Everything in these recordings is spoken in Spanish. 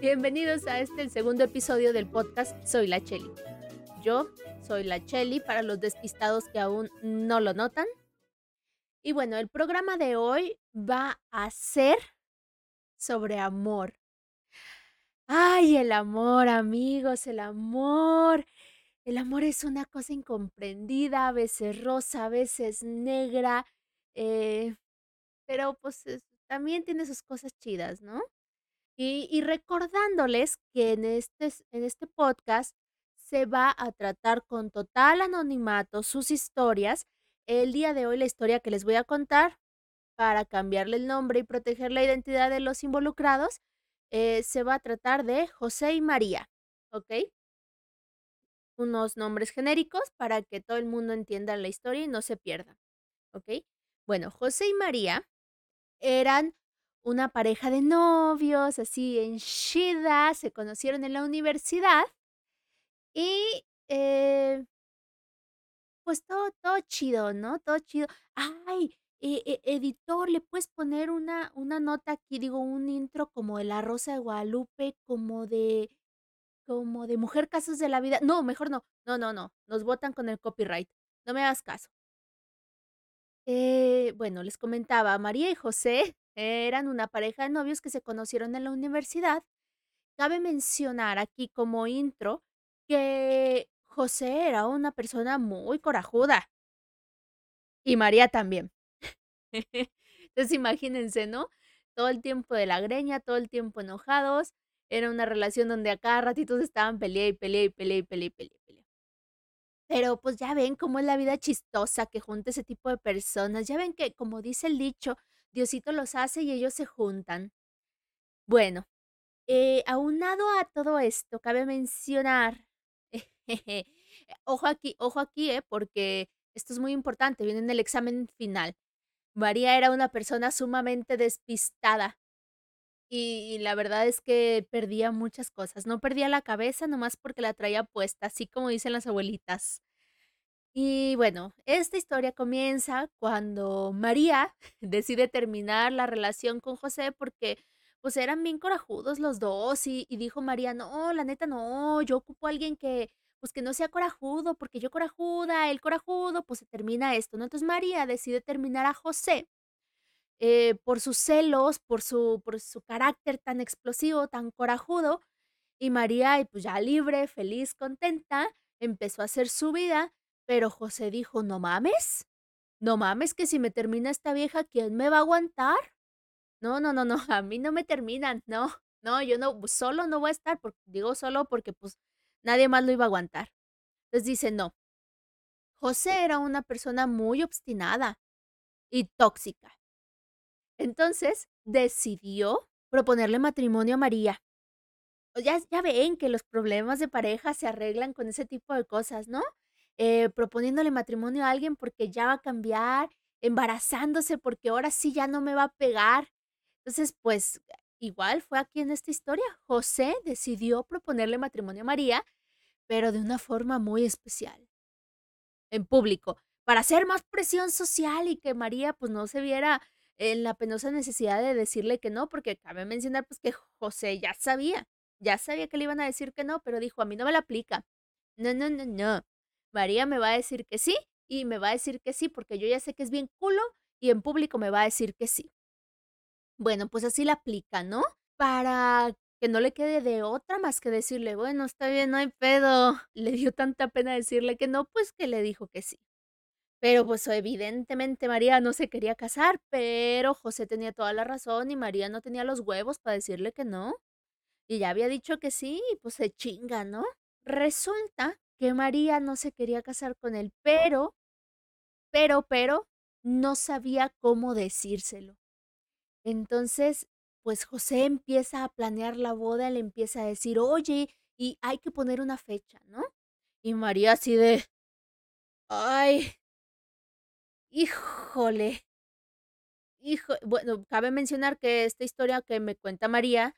Bienvenidos a este el segundo episodio del podcast Soy la Cheli. Yo soy la Cheli para los despistados que aún no lo notan. Y bueno, el programa de hoy va a ser sobre amor. Ay, el amor, amigos, el amor. El amor es una cosa incomprendida, a veces rosa, a veces negra, eh, pero pues también tiene sus cosas chidas, ¿no? Y, recordándoles que en este, en este podcast se va a tratar con total anonimato sus historias. El día de hoy la historia que les voy a contar para cambiarle el nombre y proteger la identidad de los involucrados eh, se va a tratar de José y María, ¿ok? Unos nombres genéricos para que todo el mundo entienda la historia y no se pierda, ¿ok? Bueno, José y María eran una pareja de novios, así en Shida, se conocieron en la universidad y eh, pues todo, todo chido, ¿no? Todo chido. Ay, e- e- editor, ¿le puedes poner una, una nota aquí, digo, un intro como de La Rosa de Guadalupe, como de, como de Mujer Casos de la Vida? No, mejor no. No, no, no. Nos votan con el copyright. No me hagas caso. Eh, bueno, les comentaba, María y José eran una pareja de novios que se conocieron en la universidad. Cabe mencionar aquí como intro que José era una persona muy corajuda y María también. Entonces imagínense, ¿no? Todo el tiempo de la greña, todo el tiempo enojados. Era una relación donde a cada ratito se estaban peleando y peleando y peleando y peleando y peleando. Pero pues ya ven cómo es la vida chistosa que junta ese tipo de personas. Ya ven que, como dice el dicho, Diosito los hace y ellos se juntan. Bueno, eh, aunado a todo esto, cabe mencionar, ojo aquí, ojo aquí, eh, porque esto es muy importante, viene en el examen final. María era una persona sumamente despistada y, y la verdad es que perdía muchas cosas. No perdía la cabeza nomás porque la traía puesta, así como dicen las abuelitas. Y bueno, esta historia comienza cuando María decide terminar la relación con José porque pues eran bien corajudos los dos y, dijo María, no, la neta no, yo ocupo a alguien que pues que no sea corajudo, porque yo corajuda, él corajudo, pues se termina esto, ¿no? Entonces María decide terminar a José eh, por sus celos, por su, por su carácter tan explosivo, tan corajudo, y María, pues ya libre, feliz, contenta, empezó a hacer su vida, pero José dijo, no mames, no mames que si me termina esta vieja, ¿quién me va a aguantar? No, no, no, no, a mí no me terminan, no, no, yo no, solo no voy a estar, porque, digo solo porque pues nadie más lo iba a aguantar. Entonces dice, no, José era una persona muy obstinada y tóxica. Entonces decidió proponerle matrimonio a María. Ya, ya ven que los problemas de pareja se arreglan con ese tipo de cosas, ¿no? Eh, proponiéndole matrimonio a alguien porque ya va a cambiar, embarazándose porque ahora sí ya no me va a pegar. Entonces, pues igual fue aquí en esta historia. José decidió proponerle matrimonio a María, pero de una forma muy especial, en público, para hacer más presión social y que María pues no se viera en la penosa necesidad de decirle que no, porque cabe mencionar pues que José ya sabía, ya sabía que le iban a decir que no, pero dijo, a mí no me la aplica. No, no, no, no. María me va a decir que sí y me va a decir que sí porque yo ya sé que es bien culo y en público me va a decir que sí. Bueno, pues así la aplica, ¿no? Para que no le quede de otra más que decirle, bueno, está bien, no hay pedo. Le dio tanta pena decirle que no, pues que le dijo que sí. Pero pues evidentemente María no se quería casar, pero José tenía toda la razón y María no tenía los huevos para decirle que no. Y ya había dicho que sí, y pues se chinga, ¿no? Resulta que María no se quería casar con él, pero, pero, pero, no sabía cómo decírselo. Entonces, pues José empieza a planear la boda, le empieza a decir, oye, y hay que poner una fecha, ¿no? Y María así de, ay, Híjole. Hijo, bueno, cabe mencionar que esta historia que me cuenta María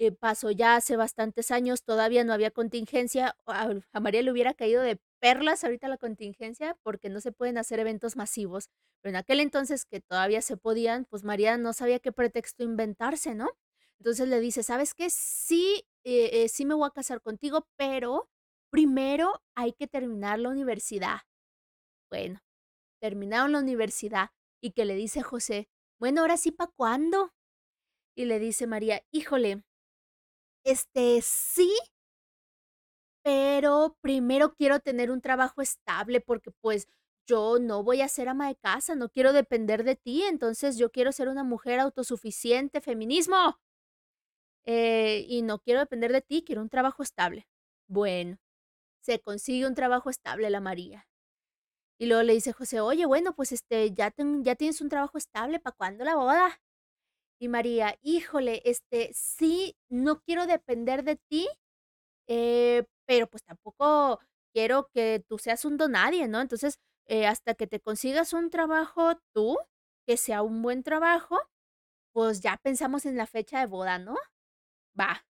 eh, pasó ya hace bastantes años, todavía no había contingencia. A, a María le hubiera caído de perlas ahorita la contingencia porque no se pueden hacer eventos masivos. Pero en aquel entonces que todavía se podían, pues María no sabía qué pretexto inventarse, ¿no? Entonces le dice: "¿Sabes qué? Sí, eh eh, sí me voy a casar contigo, pero primero hay que terminar la universidad". Bueno, terminaron la universidad, y que le dice José: "Bueno, ahora sí, ¿para cuándo?". Y le dice María: "Híjole, este, sí" "pero primero quiero tener un trabajo estable, porque, pues, yo no voy a ser ama de casa, no quiero depender de ti, entonces yo quiero ser una mujer autosuficiente, ¡feminismo! Eh, y no quiero depender de ti, quiero un trabajo estable". Bueno, se consigue un trabajo estable la María. Y luego le dice José: "Oye, bueno, pues, este, ya ten ya tienes un trabajo estable, ¿para cuándo la boda?". Y María: "Híjole, este, sí, no quiero depender de ti, eh, pero, pues, tampoco quiero que tú seas un donadie, ¿no? Entonces, eh, hasta que te consigas un trabajo tú, que sea un buen trabajo, pues, ya pensamos en la fecha de boda, ¿no?". Va.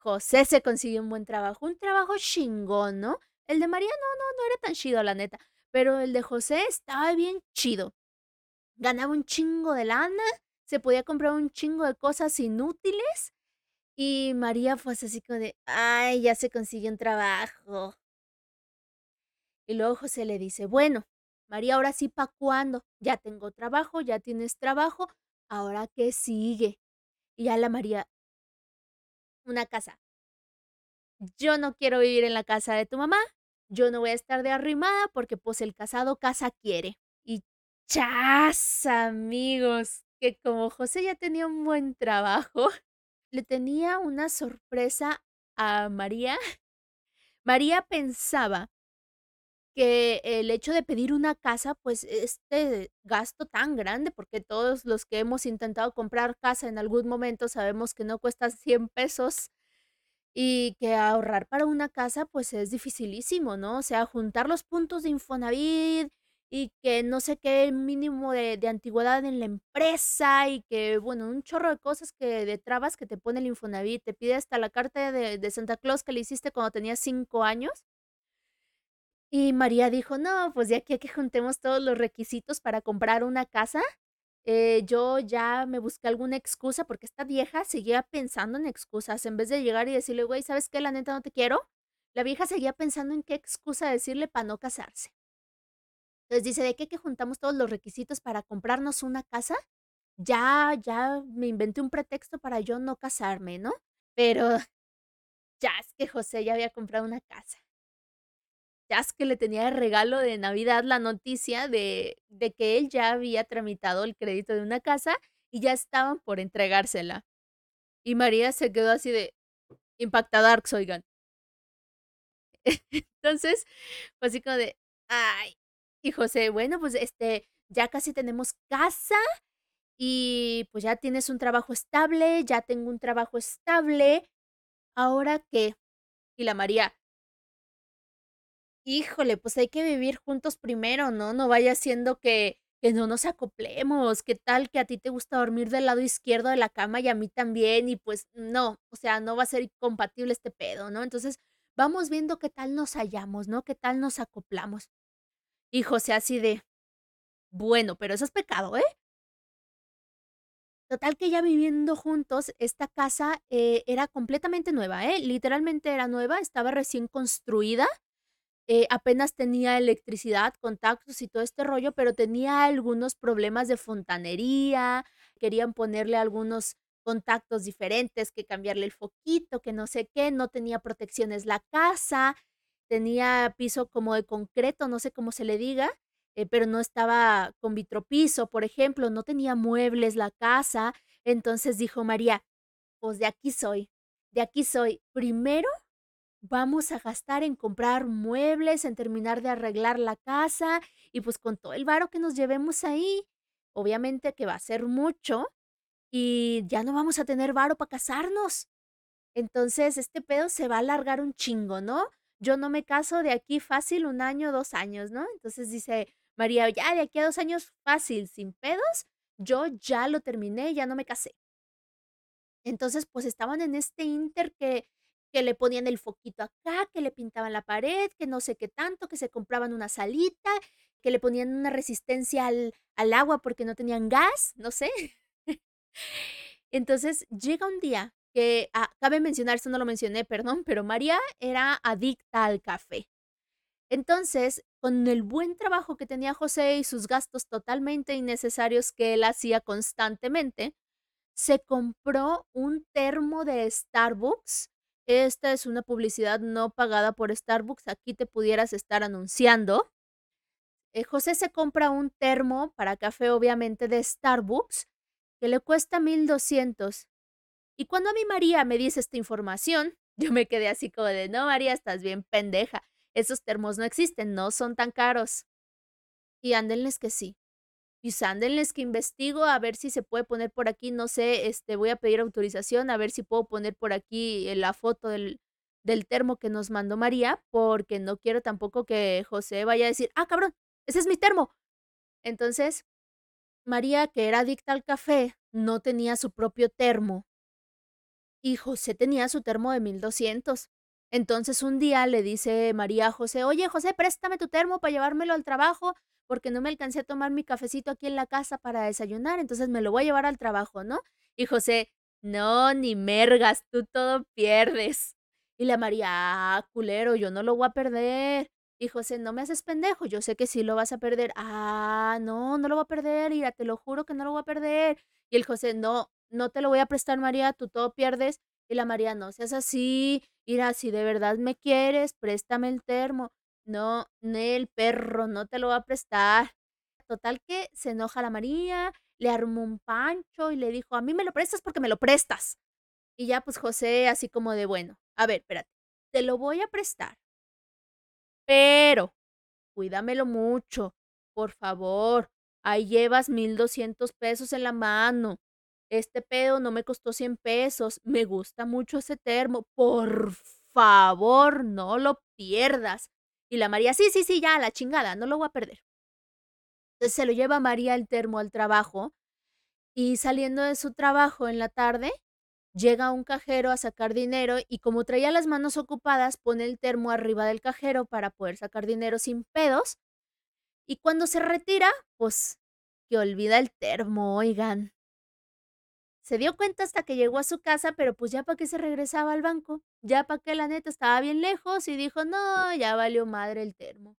José se consiguió un buen trabajo, un trabajo chingón, ¿no? El de María no no no era tan chido, la neta, pero el de José estaba bien chido. Ganaba un chingo de lana, se podía comprar un chingo de cosas inútiles, y María, pues, así como de: "Ay, ya se consiguió un trabajo". Y luego José le dice: "Bueno, María, ahora sí, ¿para cuándo? Ya tengo trabajo, ya tienes trabajo, ¿ahora qué sigue?". Y ya la María "Una casa". "Yo no quiero vivir en la casa de tu mamá, yo no voy a estar de arrimada porque, pues, el casado casa quiere". Y ¡chas!, amigos, que como José ya tenía un buen trabajo, le tenía una sorpresa a María. María pensaba que el hecho de pedir una casa, pues, este gasto tan grande, porque todos los que hemos intentado comprar casa en algún momento sabemos que no cuesta 100 pesos, y que ahorrar para una casa, pues, es dificilísimo, ¿no? O sea, juntar los puntos de Infonavit, y que no sé qué mínimo de de antigüedad en la empresa, y que, bueno, un chorro de cosas que de trabas que te pone el Infonavit, te pide hasta la carta de de Santa Claus que le hiciste cuando tenías 5 años. Y María dijo: "No, pues, de aquí a que juntemos todos los requisitos para comprar una casa, eh, yo ya me busqué alguna excusa", porque esta vieja seguía pensando en excusas, en vez de llegar y decirle: "Güey, ¿sabes qué? La neta no te quiero", la vieja seguía pensando en qué excusa decirle para no casarse. Entonces dice: "De a que juntamos todos los requisitos para comprarnos una casa, ya ya me inventé un pretexto para yo no casarme", ¿no? Pero, ¡chas!, que José ya había comprado una casa. ¡Chas!, que le tenía de regalo de Navidad la noticia de de que él ya había tramitado el crédito de una casa, y ya estaban por entregársela. Y María se quedó así de impactadarks, oigan. Entonces, fue así como de: "Ay". Y José: "Bueno, pues, este, ya casi tenemos casa, y, pues, ya tienes un trabajo estable, ya tengo un trabajo estable, ¿ahora qué?". Y la María "Híjole, pues, hay que vivir juntos primero, ¿no? No vaya siendo que que no nos acoplemos, ¿qué tal que a ti te gusta dormir del lado izquierdo de la cama y a mí también? Y, pues, no, o sea, no va a ser compatible este pedo, ¿no? Entonces, vamos viendo qué tal nos hallamos, ¿no? ¿Qué tal nos acoplamos?". Y José así de: "Bueno, pero eso es pecado, ¿eh?". Total que ya viviendo juntos, esta casa, eh, era completamente nueva, ¿eh? Literalmente era nueva, estaba recién construida, eh, apenas tenía electricidad, contactos y todo este rollo, pero tenía algunos problemas de fontanería, querían ponerle algunos contactos diferentes, que cambiarle el foquito, que no sé qué, no tenía protecciones la casa, tenía piso como de concreto, no sé cómo se le diga, eh, pero no estaba con vitropiso, por ejemplo, no tenía muebles la casa. Entonces dijo María: "Pues, de aquí soy, de aquí soy. Primero vamos a gastar en comprar muebles, en terminar de arreglar la casa, y, pues, con todo el varo que nos llevemos ahí, obviamente que va a ser mucho, y ya no vamos a tener varo para casarnos. Entonces, este pedo se va a alargar un chingo, ¿no? Yo no me caso de aquí fácil 1 año, 2 años", ¿no? Entonces dice María: "Ya de aquí a 2 años fácil, sin pedos, yo ya lo terminé, ya no me casé". Entonces, pues, estaban en este inter que que le ponían el foquito acá, que le pintaban la pared, que no sé qué tanto, que se compraban una salita, que le ponían una resistencia al al agua porque no tenían gas, no sé. Entonces, llega un día que, ah, cabe mencionar, esto no lo mencioné, perdón, pero María era adicta al café. Entonces, con el buen trabajo que tenía José y sus gastos totalmente innecesarios que él hacía constantemente, se compró un termo de Starbucks. Esta es una publicidad no pagada por Starbucks. Aquí te pudieras estar anunciando. Eh, José se compra un termo para café, obviamente, de Starbucks, que le cuesta 1200. Y cuando a mi María me dice esta información, yo me quedé así como de, no, María, estás bien pendeja. Esos termos no existen, no son tan caros. Y ándenles que sí. Y ándenles que investigo a ver si se puede poner por aquí, no sé, este, voy a pedir autorización a ver si puedo poner por aquí la foto del, del termo que nos mandó María, porque no quiero tampoco que José vaya a decir, ah, cabrón, ese es mi termo. Entonces, María, que era adicta al café, no tenía su propio termo. Y José tenía su termo de 1200. Entonces un día le dice María a José, oye José, préstame tu termo para llevármelo al trabajo, porque no me alcancé a tomar mi cafecito aquí en la casa para desayunar, entonces me lo voy a llevar al trabajo, ¿no? Y José, no, ni mergas, tú todo pierdes. Y la María, ah, culero, yo no lo voy a perder. Y José, no me haces pendejo, yo sé que sí lo vas a perder. Ah, no, no lo voy a perder, Ira, te lo juro que no lo voy a perder. Y el José, no, no te lo voy a prestar, María, tú todo pierdes. Y la María, no seas así, Ira, si de verdad me quieres, préstame el termo. No, el perro, no te lo va a prestar. Total que se enoja la María, le armó un pancho y le dijo, a mí me lo prestas porque me lo prestas. Y ya pues José así como de, bueno, a ver, espérate, te lo voy a prestar, pero cuídamelo mucho, por favor. Ahí llevas mil doscientos pesos en la mano. Este pedo no me costó cien pesos. Me gusta mucho ese termo. Por favor, no lo pierdas. Y la María, sí, sí, sí, ya, la chingada, no lo voy a perder. Entonces se lo lleva María el termo al trabajo y saliendo de su trabajo en la tarde, Llega un cajero a sacar dinero y como traía las manos ocupadas, pone el termo arriba del cajero para poder sacar dinero sin pedos. Y cuando se retira, pues que olvida el termo, oigan. Se dio cuenta hasta que llegó a su casa, pero pues ya para qué se regresaba al banco, ya para que la neta estaba bien lejos y dijo, no, ya valió madre el termo.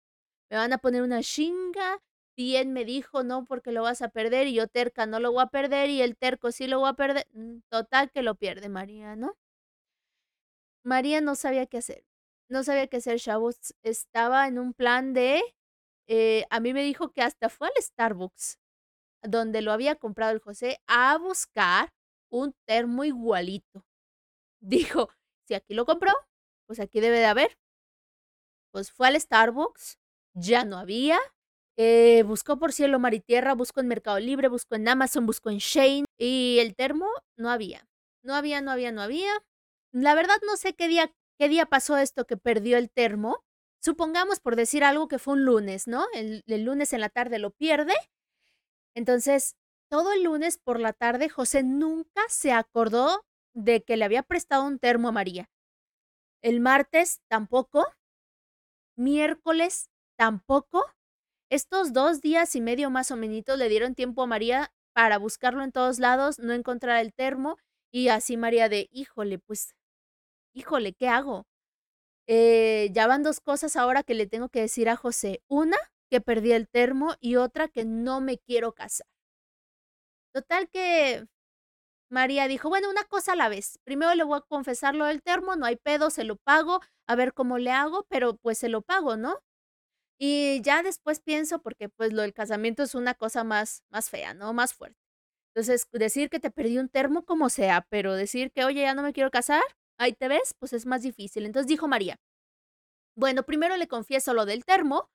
Me van a poner una chinga bien me dijo, no, porque lo vas a perder, y yo terca, no lo voy a perder, y el terco sí lo voy a perder. Mm, total que lo pierde María, ¿no? María no sabía qué hacer. No sabía qué hacer, chavos. Estaba en un plan de... Eh, a mí me dijo que hasta fue al Starbucks, donde lo había comprado el José, a buscar un termo igualito. Dijo, si aquí lo compró, pues aquí debe de haber. Pues fue al Starbucks, ya no había, eh, buscó por cielo, mar y tierra, buscó en Mercado Libre, buscó en Amazon, buscó en Shane y el termo no había. No había, no había, no había. La verdad no sé qué día, qué día pasó esto que perdió el termo. Supongamos por decir algo que fue un lunes, ¿no? El, el lunes en la tarde lo pierde. Entonces, todo el lunes por la tarde, José nunca se acordó de que le había prestado un termo a María. El martes tampoco. Miércoles tampoco. Estos dos días y medio más o menos le dieron tiempo a María para buscarlo en todos lados, no encontrar el termo y así María de, híjole, pues, híjole, ¿qué hago? Eh, ya van dos cosas ahora que le tengo que decir a José. Una, que perdí el termo y otra, que no me quiero casar. Total que María dijo, bueno, una cosa a la vez. Primero le voy a confesar lo del termo, no hay pedo, se lo pago, a ver cómo le hago, pero pues se lo pago, ¿no? Y ya después pienso, porque pues lo del casamiento es una cosa más, más fea, ¿no? Más fuerte. Entonces, decir que te perdí un termo como sea, pero decir que, oye, ya no me quiero casar, ahí te ves, pues es más difícil. Entonces dijo María, bueno, primero le confieso lo del termo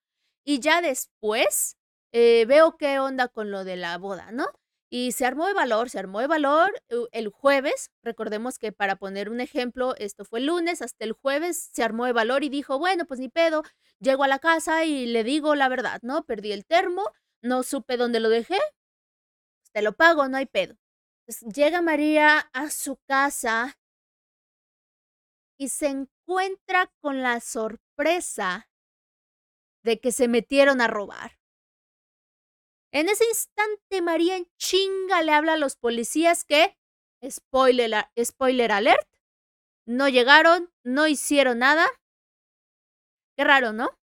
y ya después eh, veo qué onda con lo de la boda, ¿no? Y se armó de valor, se armó de valor el jueves. Recordemos que para poner un ejemplo, esto fue el lunes, hasta el jueves se armó de valor y dijo, bueno, pues ni pedo, llego a la casa y le digo la verdad, ¿no? Perdí el termo, no supe dónde lo dejé, te lo pago, no hay pedo. llega María a su casa y se encuentra con la sorpresa de que se metieron a robar. En ese instante, María en chinga le habla a los policías que spoiler, spoiler alert, no llegaron, no hicieron nada. Qué raro, ¿no?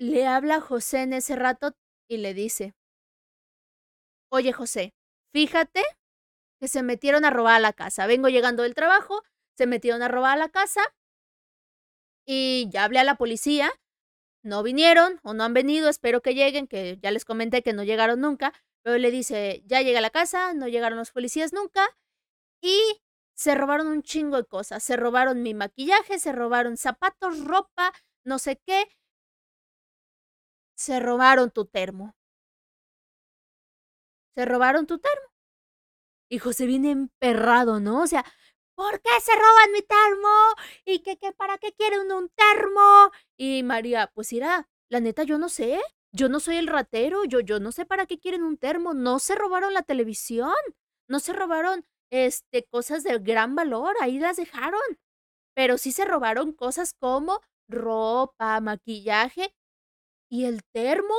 Le habla José en ese rato y le dice, oye José, fíjate que se metieron a robar a la casa. Vengo llegando del trabajo, se metieron a robar a la casa y ya hablé a la policía. No vinieron o no han venido, espero que lleguen, que ya les comenté que no llegaron nunca. Pero le dice, ya llega a la casa, no llegaron los policías nunca y se robaron un chingo de cosas. Se robaron mi maquillaje, se robaron zapatos, ropa, no sé qué. Se robaron tu termo. Se robaron tu termo. Y José viene emperrado, ¿no? O sea, ¿por qué se roban mi termo? ¿Y qué, qué, para qué quieren un termo? Y María, pues irá, la neta yo no sé. Yo no soy el ratero, yo, yo no sé para qué quieren un termo. No se robaron la televisión. No se robaron este, cosas de gran valor, ahí las dejaron. Pero sí se robaron cosas como ropa, maquillaje y el termo.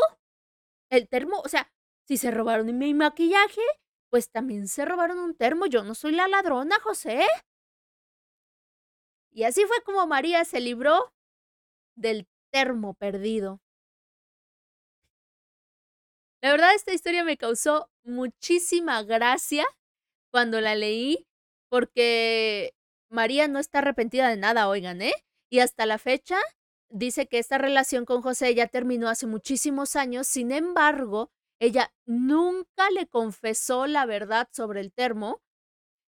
El termo, o sea, si se robaron mi maquillaje, pues también se robaron un termo. Yo no soy la ladrona, José. Y así fue como María se libró del termo perdido. La verdad, esta historia me causó muchísima gracia cuando la leí, porque María no está arrepentida de nada, oigan, ¿eh? Y hasta la fecha dice que esta relación con José ya terminó hace muchísimos años, sin embargo, ella nunca le confesó la verdad sobre el termo.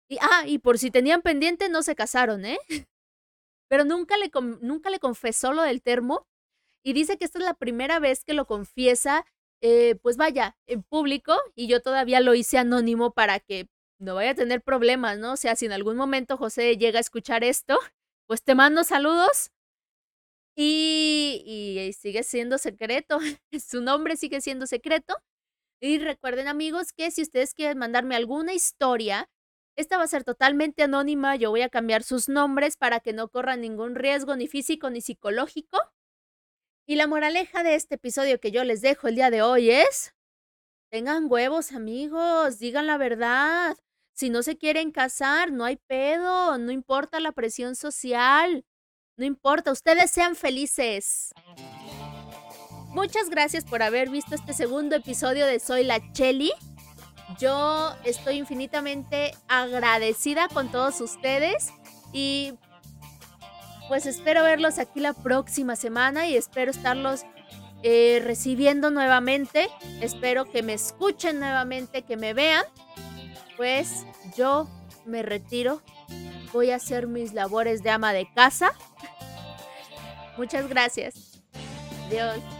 Y, ah, y por si tenían pendiente, no se casaron, ¿eh? Pero nunca le, nunca le confesó lo del termo. Y dice que esta es la primera vez que lo confiesa, eh, pues vaya, en público. Y yo todavía lo hice anónimo para que no vaya a tener problemas, ¿no? O sea, si en algún momento José llega a escuchar esto, pues te mando saludos. Y, y sigue siendo secreto. Su nombre sigue siendo secreto. Y recuerden amigos que si ustedes quieren mandarme alguna historia, esta va a ser totalmente anónima. Yo voy a cambiar sus nombres para que no corran ningún riesgo ni físico ni psicológico. Y la moraleja de este episodio que yo les dejo el día de hoy es, tengan huevos amigos, digan la verdad. Si no se quieren casar, no hay pedo, no importa la presión social, no importa, ustedes sean felices. Muchas gracias por haber visto este segundo episodio de Soy la Cheli. Yo estoy infinitamente agradecida con todos ustedes y pues espero verlos aquí la próxima semana y espero estarlos eh, recibiendo nuevamente. Espero que me escuchen nuevamente, que me vean pues yo me retiro. Voy a hacer mis labores de ama de casa. Muchas gracias. Adiós.